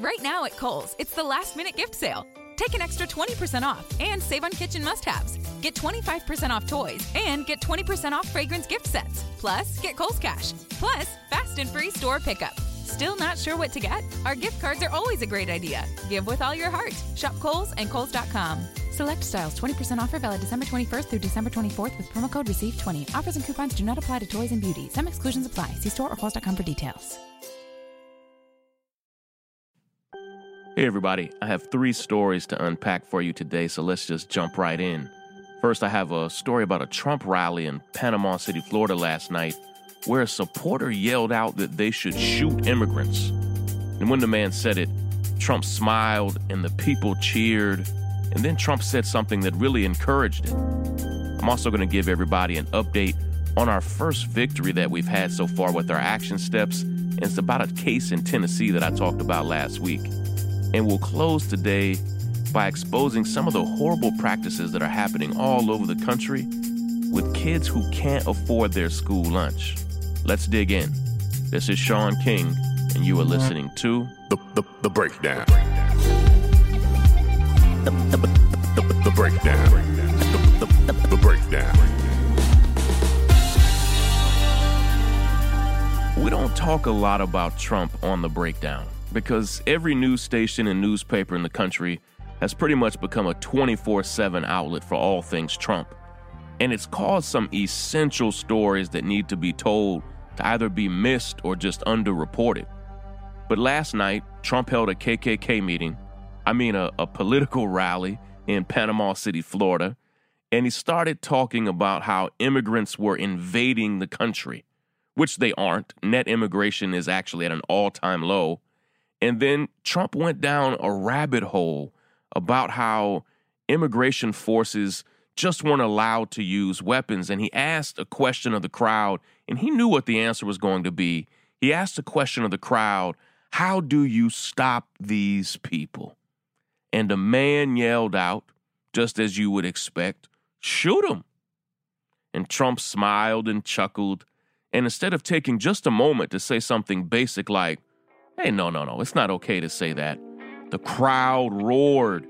Right now at Kohl's, it's the last minute gift sale. Take an extra 20% off and save on kitchen must haves. Get 25% off toys and get 20% off fragrance gift sets. Plus, get Kohl's Cash. Plus, fast and free store pickup. Still not sure what to get? Our gift cards are always a great idea. Give with all your heart. Shop Kohl's and Kohl's.com. Select styles 20% offer valid December 21st through December 24th with promo code RECEIVE20. Offers and coupons do not apply to toys and beauty. Some exclusions apply. See store or Kohl's.com for details. Hey, everybody. I have three stories to unpack for you today, so let's just jump right in. First, I have a story about a Trump rally in Panama City, Florida last night, where a supporter yelled out that they should shoot immigrants. And when the man said it, Trump smiled and the people cheered. And then Trump said something that really encouraged it. I'm also going to give everybody an update on our first victory that we've had so far with our action steps. And it's about a case in Tennessee that I talked about last week. And we'll close today by exposing some of the horrible practices that are happening all over the country with kids who can't afford their school lunch. Let's dig in. This is Shaun King, and you are listening to The, the, the breakdown. The, the, the, the breakdown. The, the, the, the breakdown. We don't talk a lot about Trump on the breakdown because every news station and newspaper in the country has pretty much become a 24 7 outlet for all things Trump. And it's caused some essential stories that need to be told to either be missed or just underreported. But last night, Trump held a KKK meeting, I mean, a, a political rally in Panama City, Florida, and he started talking about how immigrants were invading the country, which they aren't. Net immigration is actually at an all time low. And then Trump went down a rabbit hole about how immigration forces just weren't allowed to use weapons. And he asked a question of the crowd, and he knew what the answer was going to be. He asked a question of the crowd How do you stop these people? And a man yelled out, just as you would expect, Shoot them. And Trump smiled and chuckled. And instead of taking just a moment to say something basic like, Hey, no, no, no, it's not okay to say that, the crowd roared.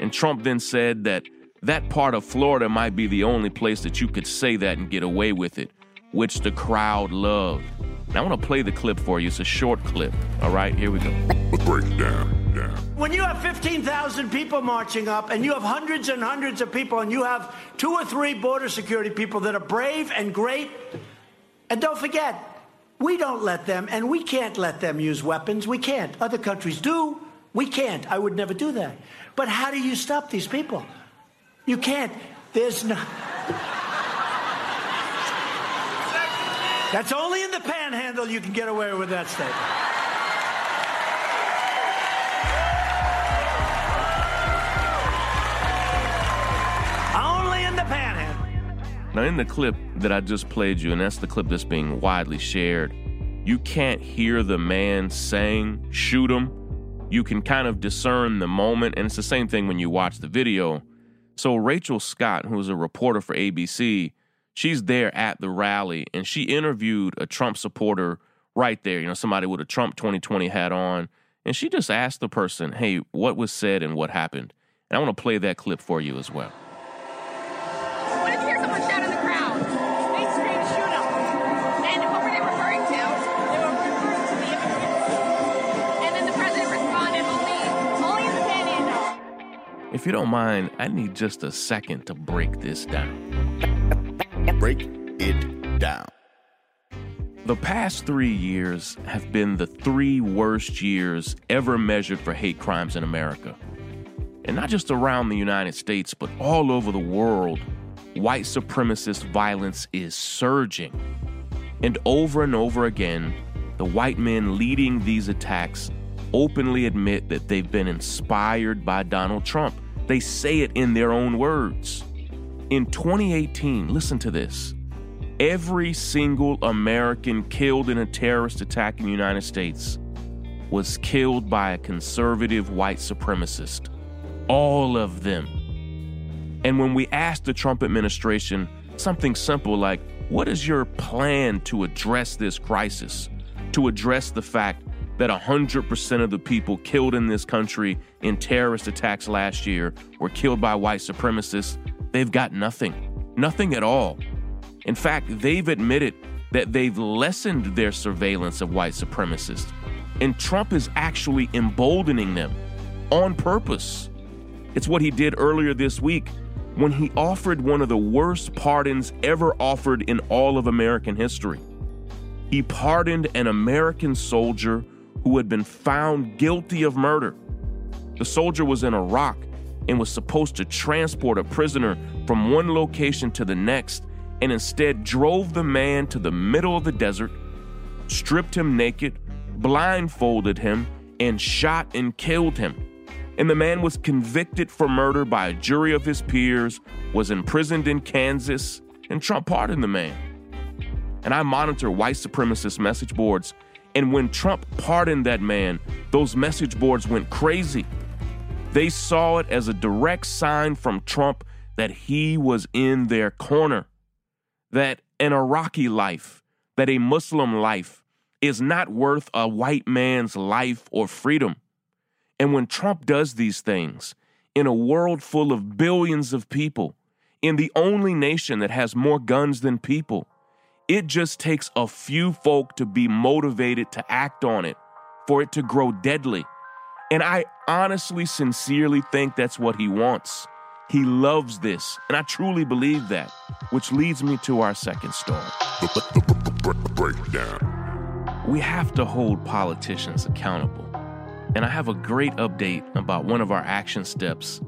And Trump then said that that part of Florida might be the only place that you could say that and get away with it, which the crowd loved. Now, I want to play the clip for you. It's a short clip. All right, here we go. The breakdown. Down. When you have 15,000 people marching up and you have hundreds and hundreds of people and you have two or three border security people that are brave and great, and don't forget, we don't let them and we can't let them use weapons. We can't. Other countries do. We can't. I would never do that. But how do you stop these people? You can't. There's no. That's only in the panhandle you can get away with that statement. Now, in the clip that I just played you, and that's the clip that's being widely shared, you can't hear the man saying, shoot him. You can kind of discern the moment, and it's the same thing when you watch the video. So, Rachel Scott, who's a reporter for ABC, she's there at the rally, and she interviewed a Trump supporter right there, you know, somebody with a Trump 2020 hat on. And she just asked the person, hey, what was said and what happened? And I want to play that clip for you as well. If you don't mind, I need just a second to break this down. Break it down. The past three years have been the three worst years ever measured for hate crimes in America. And not just around the United States, but all over the world, white supremacist violence is surging. And over and over again, the white men leading these attacks openly admit that they've been inspired by Donald Trump. They say it in their own words. In 2018, listen to this every single American killed in a terrorist attack in the United States was killed by a conservative white supremacist. All of them. And when we asked the Trump administration something simple like, What is your plan to address this crisis? To address the fact that 100% of the people killed in this country in terrorist attacks last year were killed by white supremacists, they've got nothing. Nothing at all. In fact, they've admitted that they've lessened their surveillance of white supremacists. And Trump is actually emboldening them on purpose. It's what he did earlier this week when he offered one of the worst pardons ever offered in all of American history. He pardoned an American soldier who had been found guilty of murder. The soldier was in Iraq and was supposed to transport a prisoner from one location to the next, and instead drove the man to the middle of the desert, stripped him naked, blindfolded him, and shot and killed him. And the man was convicted for murder by a jury of his peers, was imprisoned in Kansas, and Trump pardoned the man. And I monitor white supremacist message boards, and when Trump pardoned that man, those message boards went crazy. They saw it as a direct sign from Trump that he was in their corner, that an Iraqi life, that a Muslim life is not worth a white man's life or freedom. And when Trump does these things in a world full of billions of people, in the only nation that has more guns than people, it just takes a few folk to be motivated to act on it for it to grow deadly. And I honestly, sincerely think that's what he wants. He loves this, and I truly believe that, which leads me to our second story. Breakdown. We have to hold politicians accountable. And I have a great update about one of our action steps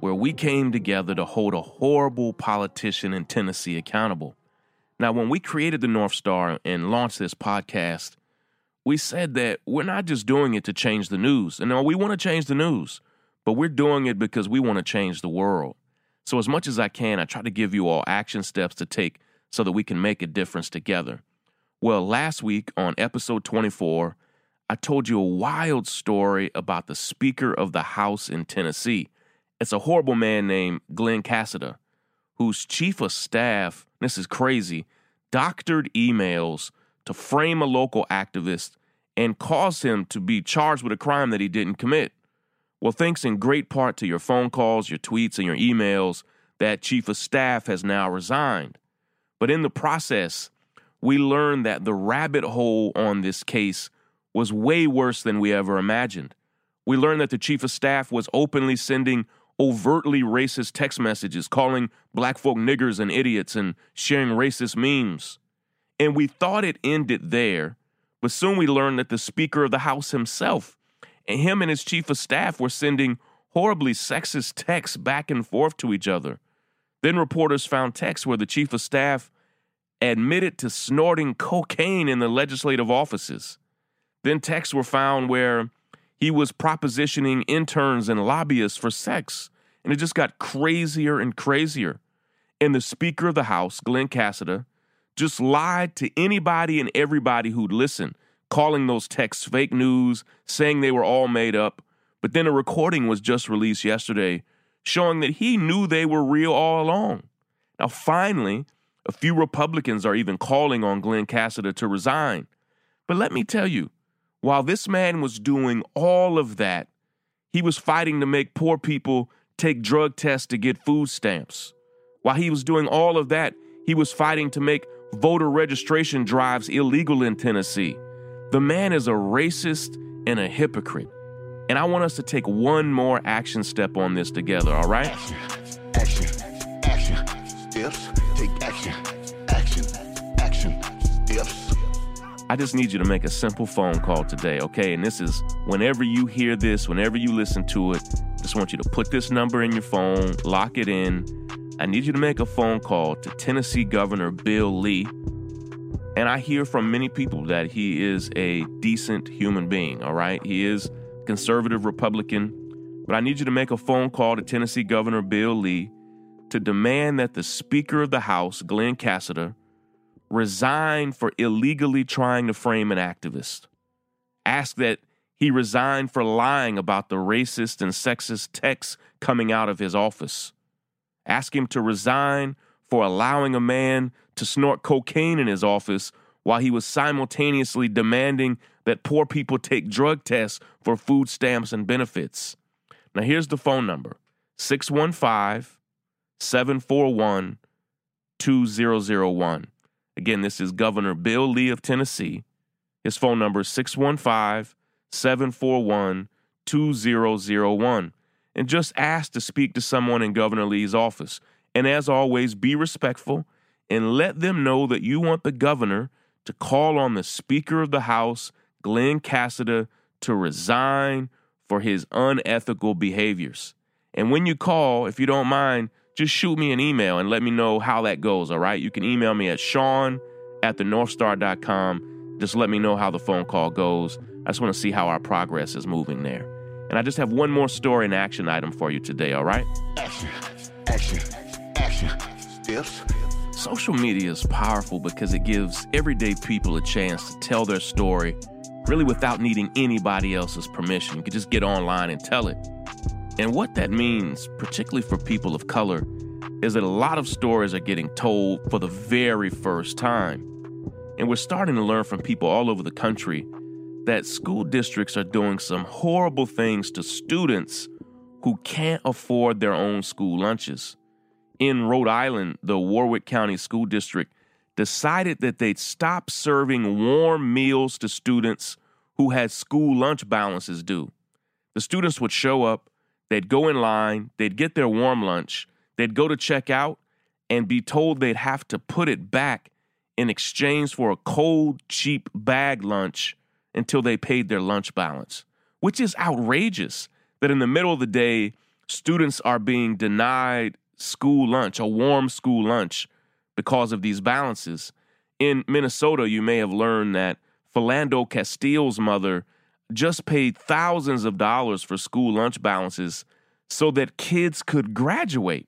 where we came together to hold a horrible politician in Tennessee accountable. Now, when we created the North Star and launched this podcast, we said that we're not just doing it to change the news. And we want to change the news, but we're doing it because we want to change the world. So, as much as I can, I try to give you all action steps to take so that we can make a difference together. Well, last week on episode 24, I told you a wild story about the Speaker of the House in Tennessee. It's a horrible man named Glen Casada, whose chief of staff, this is crazy, doctored emails to frame a local activist and cause him to be charged with a crime that he didn't commit. Well, thanks in great part to your phone calls, your tweets, and your emails, that chief of staff has now resigned. But in the process, we learned that the rabbit hole on this case was way worse than we ever imagined. We learned that the chief of staff was openly sending overtly racist text messages, calling black folk niggers and idiots, and sharing racist memes. And we thought it ended there, but soon we learned that the Speaker of the House himself and him and his chief of staff were sending horribly sexist texts back and forth to each other. Then reporters found texts where the chief of staff admitted to snorting cocaine in the legislative offices. Then texts were found where he was propositioning interns and lobbyists for sex. And it just got crazier and crazier. And the Speaker of the House, Glen Casada, just lied to anybody and everybody who'd listen, calling those texts fake news, saying they were all made up. But then a recording was just released yesterday showing that he knew they were real all along. Now, finally, a few Republicans are even calling on Glen Casada to resign. But let me tell you, while this man was doing all of that, he was fighting to make poor people take drug tests to get food stamps. While he was doing all of that, he was fighting to make voter registration drives illegal in Tennessee. The man is a racist and a hypocrite. And I want us to take one more action step on this together, all right? Action. Action. Steps. Take action. Action. I just need you to make a simple phone call today, okay? And this is whenever you hear this, whenever you listen to it, just want you to put this number in your phone, lock it in. I need you to make a phone call to Tennessee Governor Bill Lee. And I hear from many people that he is a decent human being, all right? He is conservative Republican. But I need you to make a phone call to Tennessee Governor Bill Lee to demand that the Speaker of the House, Glen Casada, resign for illegally trying to frame an activist. Ask that he resign for lying about the racist and sexist texts coming out of his office. Ask him to resign for allowing a man to snort cocaine in his office while he was simultaneously demanding that poor people take drug tests for food stamps and benefits. Now, here's the phone number 615 741 2001. Again, this is Governor Bill Lee of Tennessee. His phone number is 615 741 2001. And just ask to speak to someone in Governor Lee's office. And as always, be respectful and let them know that you want the governor to call on the Speaker of the House, Glen Casada, to resign for his unethical behaviors. And when you call, if you don't mind, just shoot me an email and let me know how that goes, all right? You can email me at shaun at thenorthstar.com. Just let me know how the phone call goes. I just want to see how our progress is moving there. And I just have one more story and action item for you today, all right? Action, action, action. Steps. Social media is powerful because it gives everyday people a chance to tell their story really without needing anybody else's permission. You can just get online and tell it. And what that means, particularly for people of color, is that a lot of stories are getting told for the very first time. And we're starting to learn from people all over the country that school districts are doing some horrible things to students who can't afford their own school lunches. In Rhode Island, the Warwick County School District decided that they'd stop serving warm meals to students who had school lunch balances due. The students would show up, they'd go in line, they'd get their warm lunch, they'd go to check out, and be told they'd have to put it back in exchange for a cold, cheap bag lunch until they paid their lunch balance, which is outrageous that in the middle of the day, students are being denied school lunch, a warm school lunch, because of these balances. In Minnesota, you may have learned that Philando Castile's mother just paid thousands of dollars for school lunch balances so that kids could graduate.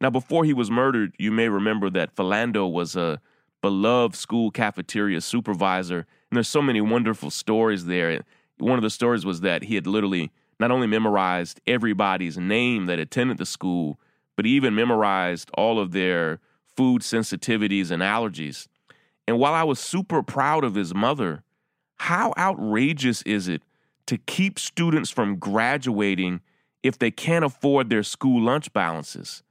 Now, before he was murdered, you may remember that Philando was a beloved school cafeteria supervisor. And there's so many wonderful stories there. One of the stories was that he had literally not only memorized everybody's name that attended the school, but he even memorized all of their food sensitivities and allergies. And while I was super proud of his mother, how outrageous is it to keep students from graduating if they can't afford their school lunch balances?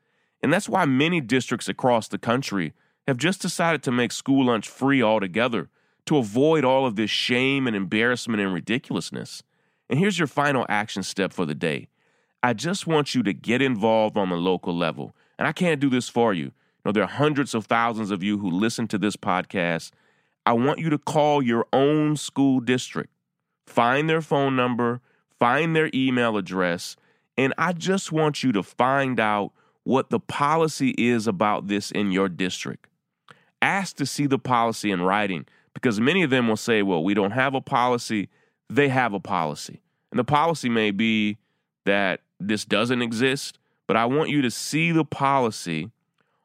And that's why many districts across the country have just decided to make school lunch free altogether to avoid all of this shame and embarrassment and ridiculousness. And here's your final action step for the day. I just want you to get involved on the local level. And I can't do this for you. You know, there are hundreds of thousands of you who listen to this podcast. I want you to call your own school district, find their phone number, find their email address, and I just want you to find out what the policy is about this in your district. Ask to see the policy in writing because many of them will say, well, we don't have a policy. They have a policy. And the policy may be that this doesn't exist, but I want you to see the policy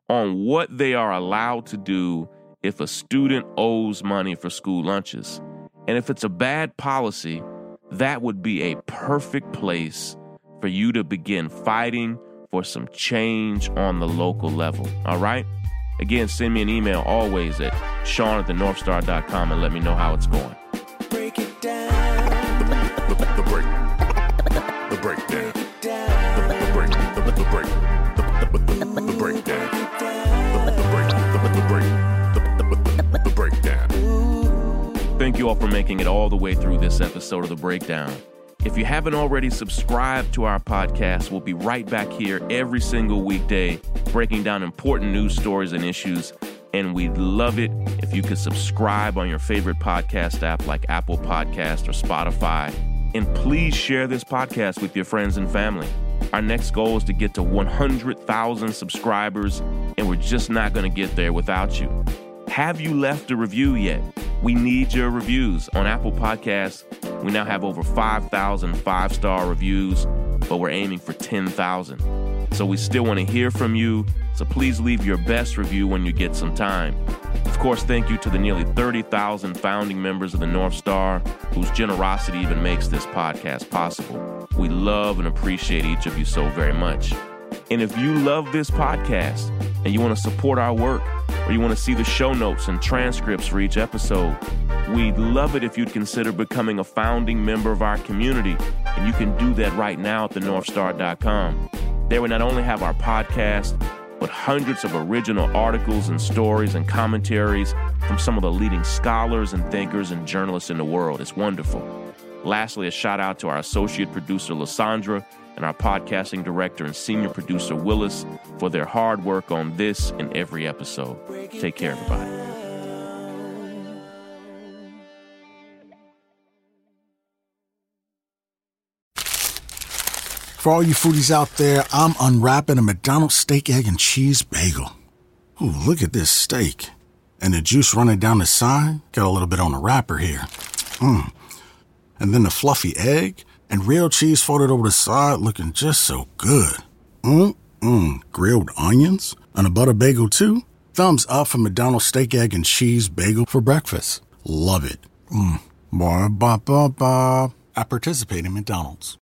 on what they are allowed to do if a student owes money for school lunches. And if it's a bad policy, that would be a perfect place for you to begin fighting for some change on the local level. All right? Again, send me an email always at shaun at thenorthstar.com and let me know how it's going. Making it all the way through this episode of The Breakdown. If you haven't already subscribed to our podcast, we'll be right back here every single weekday breaking down important news stories and issues. And we'd love it if you could subscribe on your favorite podcast app like Apple Podcast or Spotify. And please share this podcast with your friends and family. Our next goal is to get to 100,000 subscribers, and we're just not going to get there without you. Have you left a review yet? We need your reviews. On Apple Podcasts, we now have over 5,000 five star reviews, but we're aiming for 10,000. So we still want to hear from you. So please leave your best review when you get some time. Of course, thank you to the nearly 30,000 founding members of the North Star whose generosity even makes this podcast possible. We love and appreciate each of you so very much. And if you love this podcast, and you want to support our work, or you want to see the show notes and transcripts for each episode, we'd love it if you'd consider becoming a founding member of our community. And you can do that right now at thenorthstar.com. There we not only have our podcast, but hundreds of original articles and stories and commentaries from some of the leading scholars and thinkers and journalists in the world. It's wonderful. Lastly, a shout out to our associate producer, Lysandra, and our podcasting director and senior producer, Willis, for their hard work on this and every episode. Take care, everybody. For all you foodies out there, I'm unwrapping a McDonald's steak, egg, and cheese bagel. Ooh, look at this steak. And the juice running down the side. Got a little bit on the wrapper here. Mmm. And then the fluffy egg and real cheese folded over the side looking just so good. Mmm, mmm. Grilled onions and a butter bagel too. Thumbs up for McDonald's steak, egg, and cheese bagel for breakfast. Love it. Mmm. Ba ba ba ba. I participate in McDonald's.